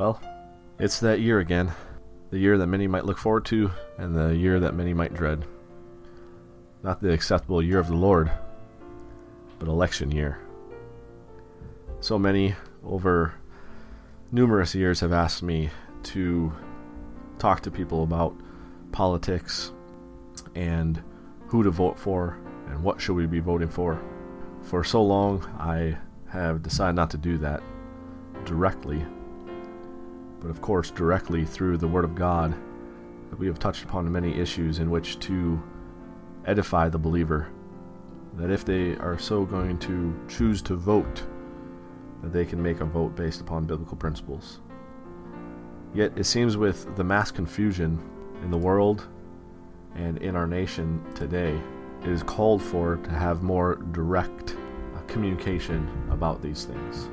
Well, it's that year again. The year that many might look forward to, and the year that many might dread. Not the acceptable year of the Lord, but election year. So many over numerous years have asked me to talk to people about politics and who to vote for and what should we be voting for. For so long, I have decided not to do that directly but of course directly through the Word of God, that we have touched upon many issues in which to edify the believer. That if they are so going to choose to vote, that they can make a vote based upon biblical principles. Yet it seems with the mass confusion in the world and in our nation today, it is called for to have more direct communication about these things.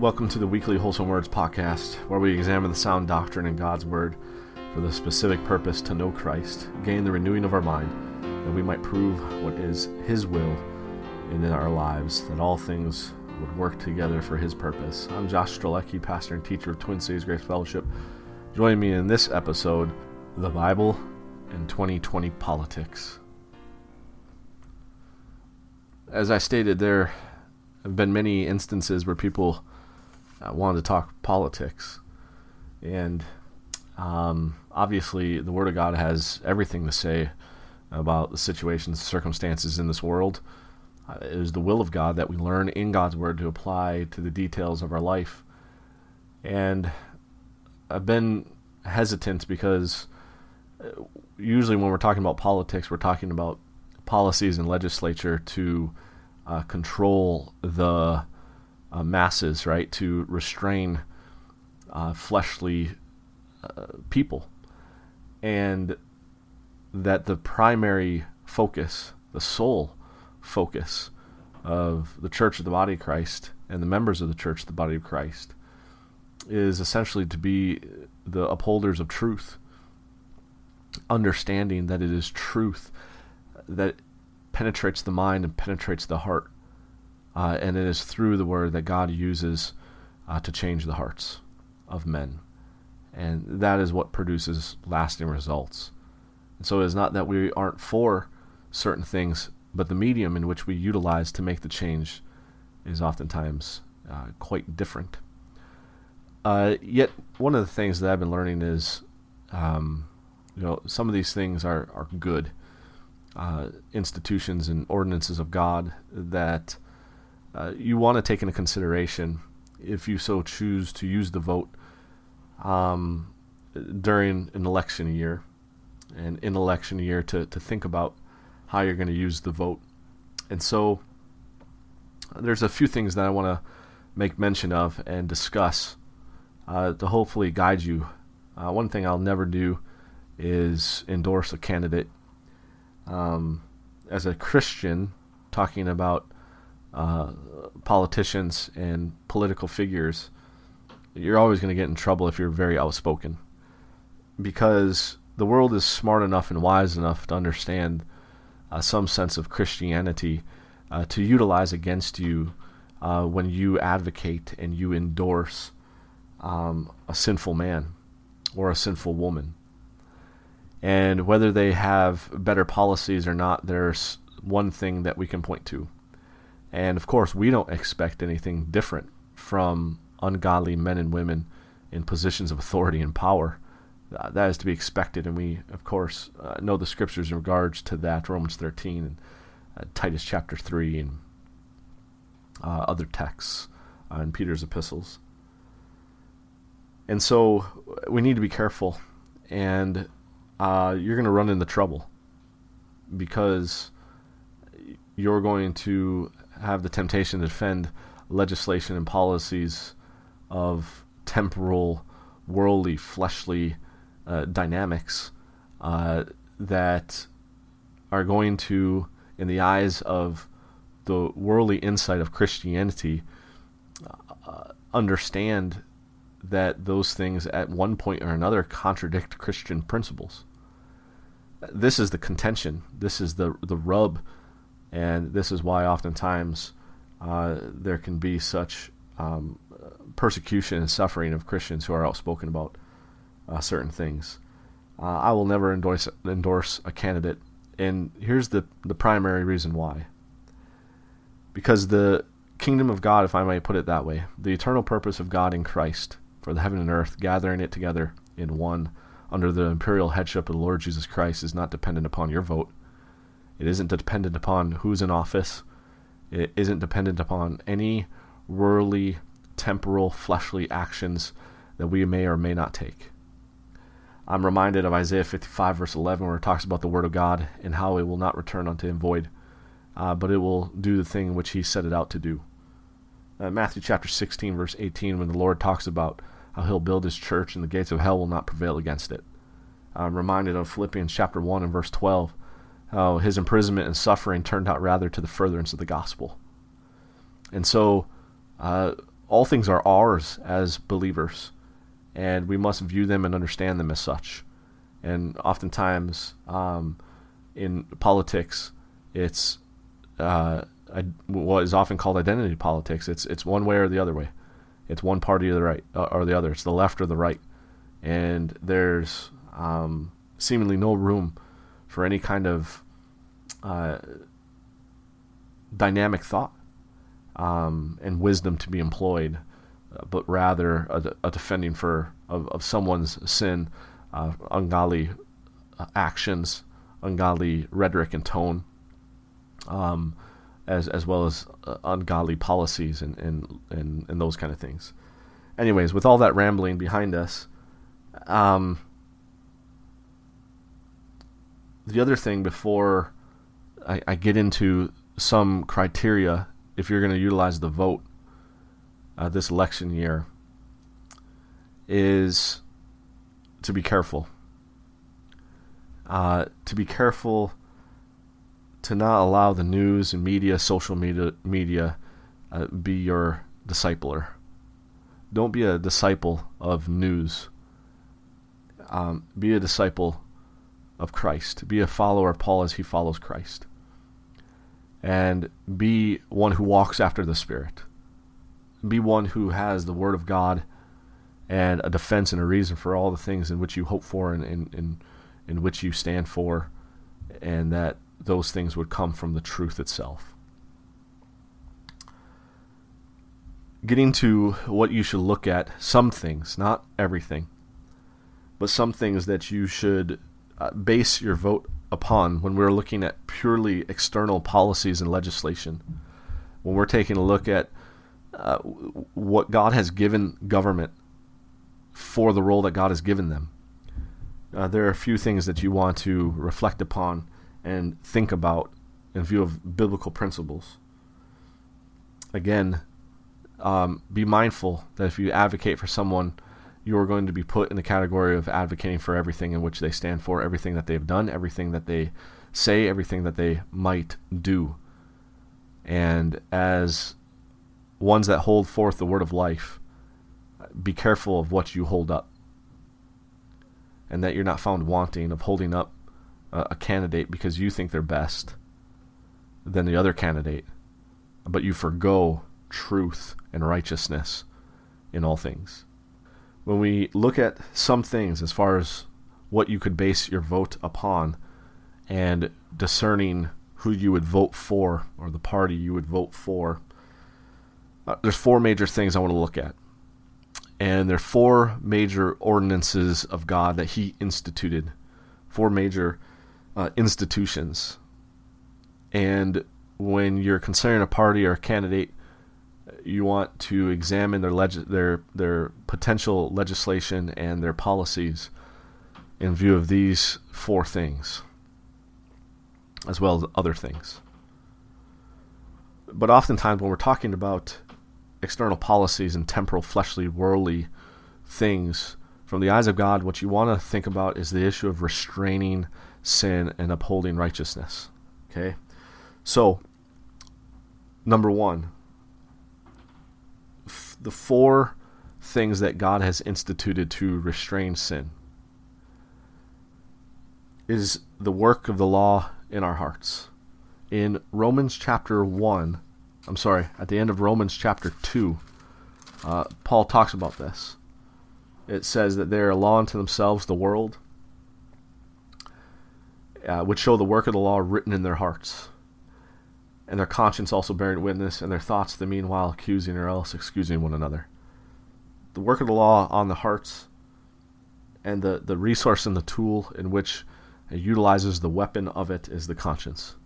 Welcome to the weekly Wholesome Words podcast, where we examine the sound doctrine in God's Word for the specific purpose to know Christ, gain the renewing of our mind, that we might prove what is His will in our lives, that all things would work together for His purpose. I'm Josh Strelecki, pastor and teacher of Twin Cities Grace Fellowship. Join me in this episode, The Bible and 2020 Politics. As I stated, there have been many instances where people uh, wanted to talk politics, and um, obviously the Word of God has everything to say about the situations, circumstances in this world. Uh, it is the will of God that we learn in God's Word to apply to the details of our life. And I've been hesitant because uh, usually when we're talking about politics, we're talking about policies and legislature to uh, control the uh, masses, right, to restrain uh, fleshly uh, people. And that the primary focus, the sole focus of the church of the body of Christ and the members of the church of the body of Christ is essentially to be the upholders of truth, understanding that it is truth that penetrates the mind and penetrates the heart uh, and it is through the word that God uses uh, to change the hearts of men. And that is what produces lasting results. And so it is not that we aren't for certain things, but the medium in which we utilize to make the change is oftentimes uh, quite different. Uh, yet, one of the things that I've been learning is, um, you know, some of these things are, are good. Uh, institutions and ordinances of God that uh, you want to take into consideration if you so choose to use the vote um, during an election year and in election year to, to think about how you're going to use the vote. And so there's a few things that I want to make mention of and discuss uh, to hopefully guide you. Uh, one thing I'll never do is endorse a candidate. Um, as a Christian, talking about uh, politicians and political figures, you're always going to get in trouble if you're very outspoken. Because the world is smart enough and wise enough to understand uh, some sense of Christianity uh, to utilize against you uh, when you advocate and you endorse um, a sinful man or a sinful woman. And whether they have better policies or not, there's one thing that we can point to and of course, we don't expect anything different from ungodly men and women in positions of authority and power. Uh, that is to be expected, and we, of course, uh, know the scriptures in regards to that Romans 13 and uh, Titus chapter 3 and uh, other texts uh, in Peter's epistles. And so we need to be careful, and uh, you're going to run into trouble because you're going to have the temptation to defend legislation and policies of temporal, worldly, fleshly uh, dynamics uh, that are going to, in the eyes of the worldly insight of Christianity, uh, understand that those things at one point or another contradict Christian principles. This is the contention. This is the the rub and this is why oftentimes uh, there can be such um, persecution and suffering of Christians who are outspoken about uh, certain things. Uh, I will never endorse endorse a candidate, and here's the the primary reason why. Because the kingdom of God, if I may put it that way, the eternal purpose of God in Christ for the heaven and earth, gathering it together in one under the imperial headship of the Lord Jesus Christ, is not dependent upon your vote. It isn't dependent upon who's in office. It isn't dependent upon any worldly, temporal, fleshly actions that we may or may not take. I'm reminded of Isaiah 55, verse 11, where it talks about the Word of God and how it will not return unto him void, uh, but it will do the thing which he set it out to do. Uh, Matthew chapter 16, verse 18, when the Lord talks about how he'll build his church and the gates of hell will not prevail against it. I'm reminded of Philippians chapter 1 and verse 12, how his imprisonment and suffering turned out rather to the furtherance of the gospel. And so, uh, all things are ours as believers, and we must view them and understand them as such. And oftentimes, um, in politics, it's uh, what is often called identity politics. It's it's one way or the other way. It's one party or the right uh, or the other. It's the left or the right, and there's um, seemingly no room for any kind of uh, dynamic thought um, and wisdom to be employed, uh, but rather a, a, defending for of, of someone's sin, uh, ungodly uh, actions, ungodly rhetoric and tone, um, as as well as uh, ungodly policies and, and and and those kind of things. Anyways, with all that rambling behind us, um, the other thing before I, I get into some criteria if you're going to utilize the vote uh, this election year is to be careful. Uh, to be careful to not allow the news and media, social media, media uh, be your discipler. Don't be a disciple of news. Um, be a disciple of Christ. Be a follower of Paul as he follows Christ and be one who walks after the Spirit. Be one who has the Word of God and a defense and a reason for all the things in which you hope for and in, which you stand for, and that those things would come from the truth itself. Getting to what you should look at, some things, not everything, but some things that you should uh, base your vote upon when we're looking at purely external policies and legislation. When we're taking a look at uh, what God has given government for the role that God has given them, uh, there are a few things that you want to reflect upon and think about in view of biblical principles. Again, um, be mindful that if you advocate for someone you are going to be put in the category of advocating for everything in which they stand for, everything that they've done, everything that they say, everything that they might do. And as ones that hold forth the word of life, be careful of what you hold up. And that you're not found wanting of holding up a, candidate because you think they're best than the other candidate, but you forego truth and righteousness in all things when we look at some things as far as what you could base your vote upon and discerning who you would vote for or the party you would vote for, uh, there's four major things I want to look at. And there are four major ordinances of God that He instituted, four major uh, institutions. And when you're considering a party or a candidate, you want to examine their leg- their their potential legislation and their policies in view of these four things, as well as other things. But oftentimes, when we're talking about external policies and temporal, fleshly, worldly things, from the eyes of God, what you want to think about is the issue of restraining sin and upholding righteousness. Okay? So, number one, the four things that God has instituted to restrain sin is the work of the law in our hearts. In Romans chapter 1, I'm sorry, at the end of Romans chapter 2, uh, Paul talks about this. It says that they are a law unto themselves, the world, uh, which show the work of the law written in their hearts, and their conscience also bearing witness, and their thoughts the meanwhile accusing or else excusing one another. The work of the law on the hearts, and the, the resource and the tool in which it utilizes the weapon of it is the conscience.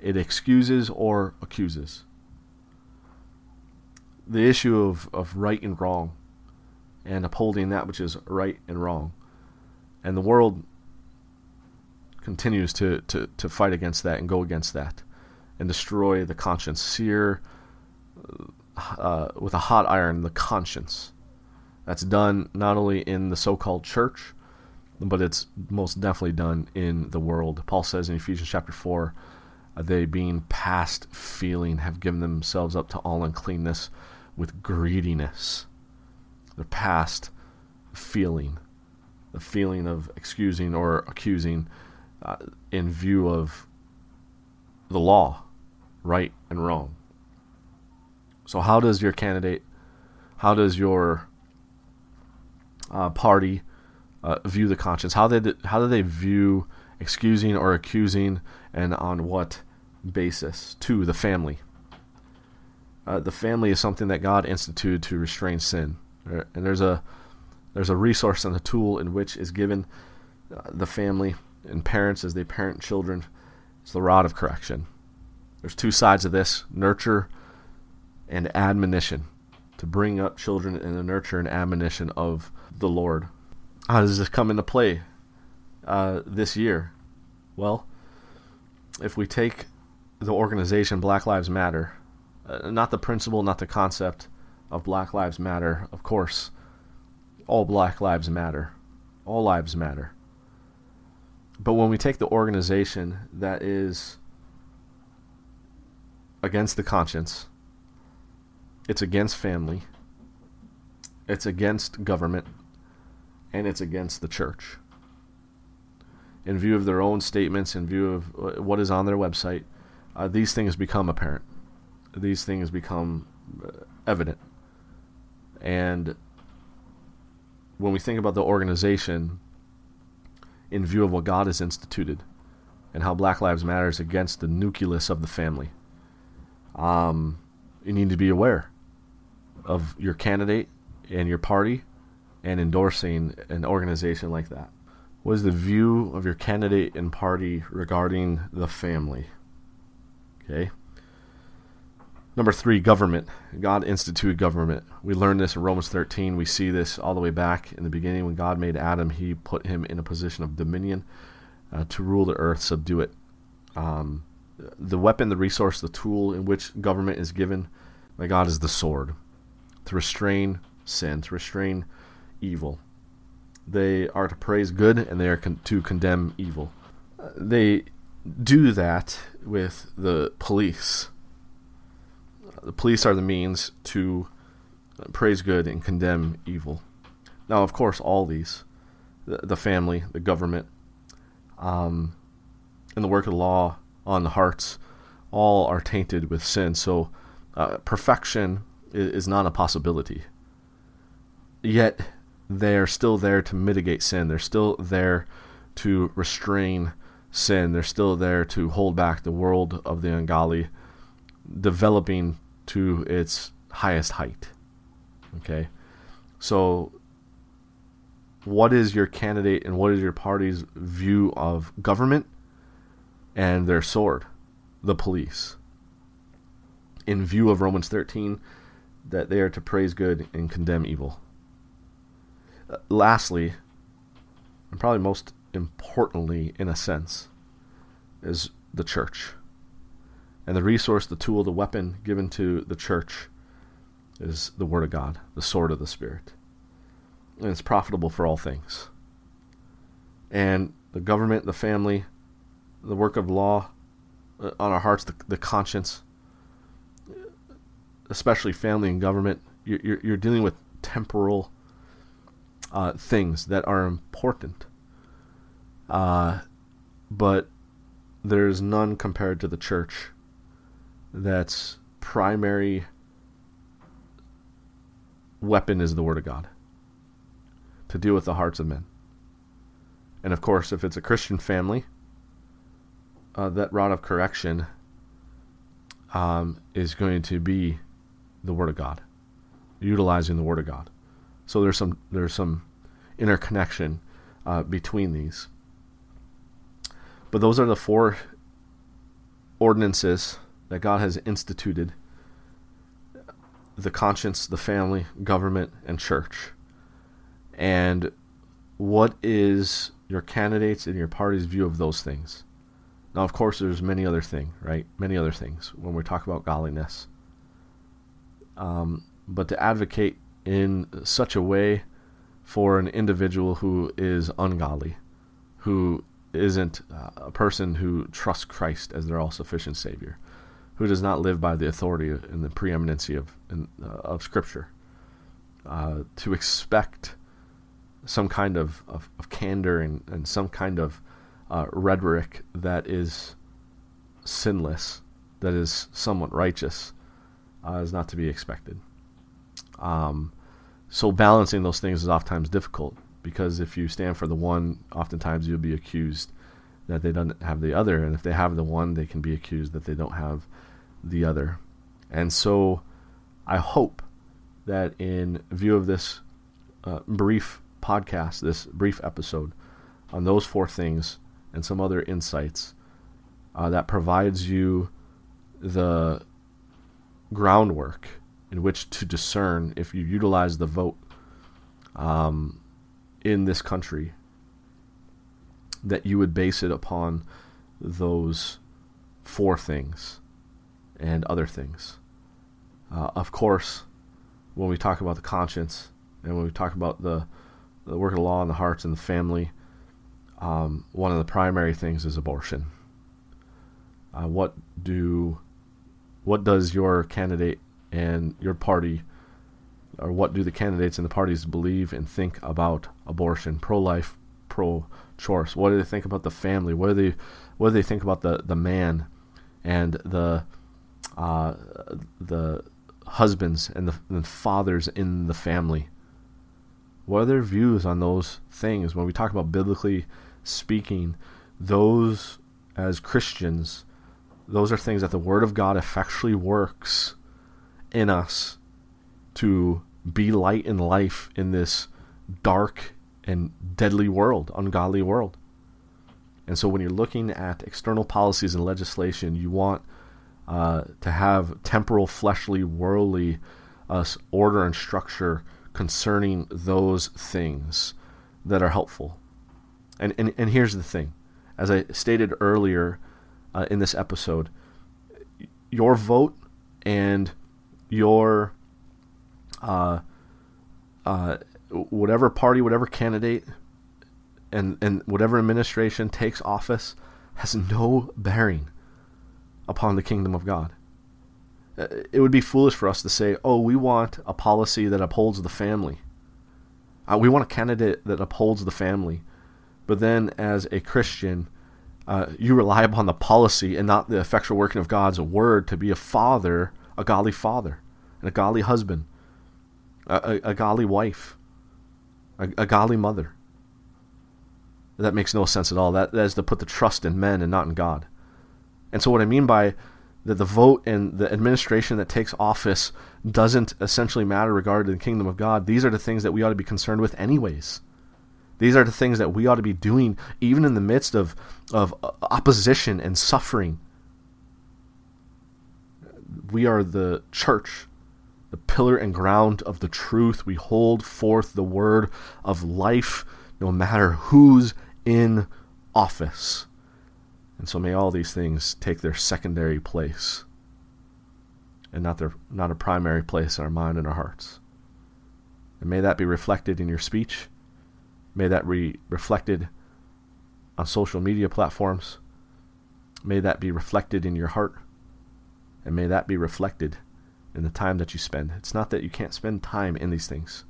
It excuses or accuses. The issue of, of right and wrong, and upholding that which is right and wrong. And the world continues to, to, to fight against that and go against that and destroy the conscience, sear uh, with a hot iron the conscience. That's done not only in the so called church, but it's most definitely done in the world. Paul says in Ephesians chapter 4 uh, they, being past feeling, have given themselves up to all uncleanness with greediness. They're past feeling, the feeling of excusing or accusing uh, in view of the law, right and wrong. So, how does your candidate, how does your uh, party uh, view the conscience? How they how do they view excusing or accusing, and on what basis? To the family. Uh, the family is something that God instituted to restrain sin, uh, and there's a there's a resource and a tool in which is given uh, the family and parents as they parent children. It's the rod of correction. There's two sides of this: nurture and admonition, to bring up children in the nurture and admonition of the Lord. How does this come into play uh, this year? Well, if we take the organization Black Lives Matter, uh, not the principle, not the concept of Black Lives Matter, of course, all Black Lives Matter. All lives matter. But when we take the organization that is against the conscience, it's against family, it's against government, and it's against the church. In view of their own statements, in view of what is on their website, uh, these things become apparent. These things become uh, evident. And when we think about the organization in view of what God has instituted and how Black Lives Matter is against the nucleus of the family, um, you need to be aware of your candidate and your party and endorsing an organization like that? What is the view of your candidate and party regarding the family? Okay. Number three, government. God instituted government. We learn this in Romans 13. We see this all the way back in the beginning. When God made Adam, he put him in a position of dominion uh, to rule the earth, subdue it. Um, the weapon, the resource, the tool in which government is given by God is the sword to restrain sin, to restrain evil. They are to praise good and they are con- to condemn evil. They do that with the police. The police are the means to praise good and condemn evil. Now, of course, all these the, the family, the government, um, and the work of the law on the hearts all are tainted with sin. So, uh, perfection is, is not a possibility. Yet, they're still there to mitigate sin. They're still there to restrain sin. They're still there to hold back the world of the ungodly, developing to its highest height. Okay? So, what is your candidate and what is your party's view of government and their sword, the police? In view of Romans 13, that they are to praise good and condemn evil uh, lastly, and probably most importantly, in a sense, is the church. And the resource, the tool, the weapon given to the church is the Word of God, the sword of the Spirit. And it's profitable for all things. And the government, the family, the work of law uh, on our hearts, the, the conscience, especially family and government, you're, you're dealing with temporal uh, things that are important. Uh, but there's none compared to the church that's primary weapon is the Word of God to deal with the hearts of men. And of course, if it's a Christian family, uh, that rod of correction um, is going to be the Word of God, utilizing the Word of God. So there's some there's some interconnection uh, between these. But those are the four ordinances that God has instituted the conscience, the family, government, and church. And what is your candidates and your party's view of those things? Now, of course, there's many other things, right? Many other things when we talk about godliness. Um, but to advocate in such a way for an individual who is ungodly, who isn't uh, a person who trusts Christ as their all sufficient Savior, who does not live by the authority and the preeminency of, in, uh, of Scripture, uh, to expect some kind of, of, of candor and, and, some kind of uh, rhetoric that is sinless, that is somewhat righteous, uh, is not to be expected. Um, so balancing those things is oftentimes difficult because if you stand for the one, oftentimes you'll be accused that they don't have the other, and if they have the one, they can be accused that they don't have the other. And so, I hope that in view of this uh, brief podcast, this brief episode on those four things and some other insights, uh, that provides you the groundwork in which to discern if you utilize the vote um, in this country that you would base it upon those four things and other things. Uh, of course, when we talk about the conscience and when we talk about the, the work of law and the hearts and the family, um, one of the primary things is abortion. Uh, what do what does your candidate and your party or what do the candidates and the parties believe and think about abortion, pro-life, pro-choice? What do they think about the family? What do they what do they think about the the man and the uh, the husbands and the, the fathers in the family? What are their views on those things when we talk about biblically speaking? Those as Christians, those are things that the Word of God effectually works in us to be light and life in this dark and deadly world, ungodly world. And so when you're looking at external policies and legislation, you want uh, to have temporal, fleshly, worldly uh, order and structure concerning those things that are helpful. And, and, and here's the thing as I stated earlier uh, in this episode, your vote and your uh, uh, whatever party, whatever candidate, and and whatever administration takes office has no bearing upon the kingdom of God. Uh, it would be foolish for us to say, "Oh, we want a policy that upholds the family. Uh, we want a candidate that upholds the family," but then, as a Christian, uh, you rely upon the policy and not the effectual working of God's word to be a father, a godly father, and a godly husband, a, a, a godly wife, a, a godly mother. That makes no sense at all. That, that is to put the trust in men and not in God. And so, what I mean by that the vote and the administration that takes office doesn't essentially matter regarding the kingdom of God, these are the things that we ought to be concerned with, anyways. These are the things that we ought to be doing, even in the midst of, of uh, opposition and suffering. We are the church the pillar and ground of the truth. We hold forth the word of life no matter who's in office. And so may all these things take their secondary place and not their not a primary place in our mind and our hearts. And may that be reflected in your speech. May that be reflected on social media platforms. May that be reflected in your heart. And may that be reflected in the time that you spend. It's not that you can't spend time in these things,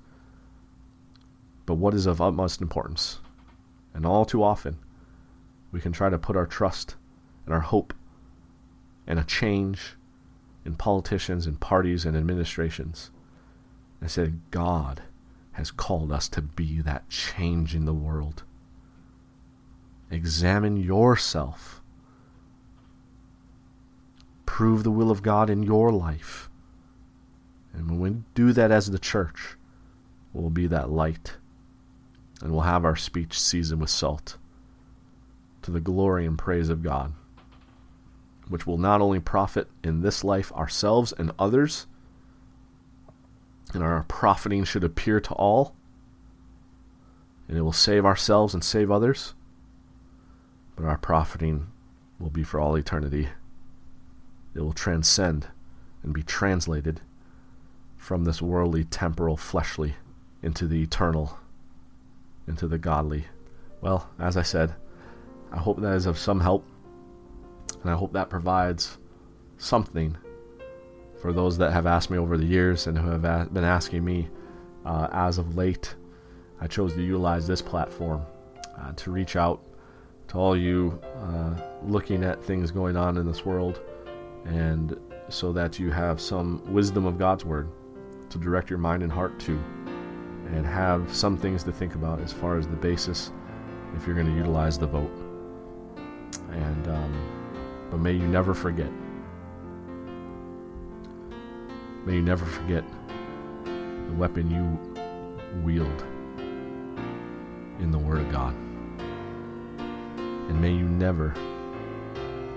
but what is of utmost importance. And all too often, we can try to put our trust and our hope in a change in politicians and parties and administrations. I said, God has called us to be that change in the world. Examine yourself. Prove the will of God in your life. And when we do that as the church, we'll be that light. And we'll have our speech seasoned with salt to the glory and praise of God, which will not only profit in this life ourselves and others, and our profiting should appear to all, and it will save ourselves and save others, but our profiting will be for all eternity. It will transcend and be translated from this worldly, temporal, fleshly into the eternal, into the godly. Well, as I said, I hope that is of some help, and I hope that provides something for those that have asked me over the years and who have been asking me uh, as of late. I chose to utilize this platform uh, to reach out to all you uh, looking at things going on in this world, and so that you have some wisdom of God's Word to direct your mind and heart to, and have some things to think about as far as the basis if you're going to utilize the vote. And um, but may you never forget. May you never forget the weapon you wield in the Word of God. And may you never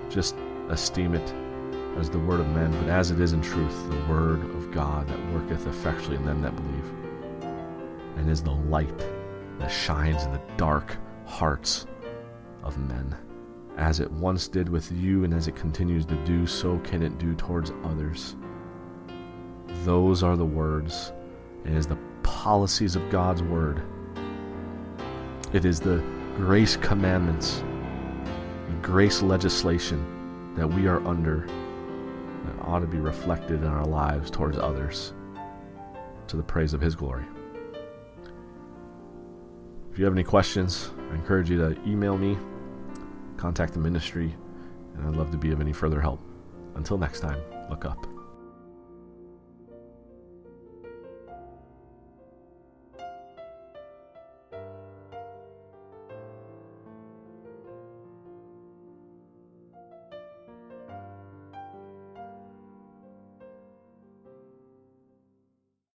just esteem it as the word of men, but as it is in truth, the word of God that worketh effectually in them that believe, and is the light that shines in the dark hearts of men. As it once did with you, and as it continues to do, so can it do towards others. Those are the words. It is the policies of God's word. It is the grace commandments, the grace legislation that we are under that ought to be reflected in our lives towards others to the praise of His glory. If you have any questions, I encourage you to email me contact the ministry, and I'd love to be of any further help. Until next time, look up.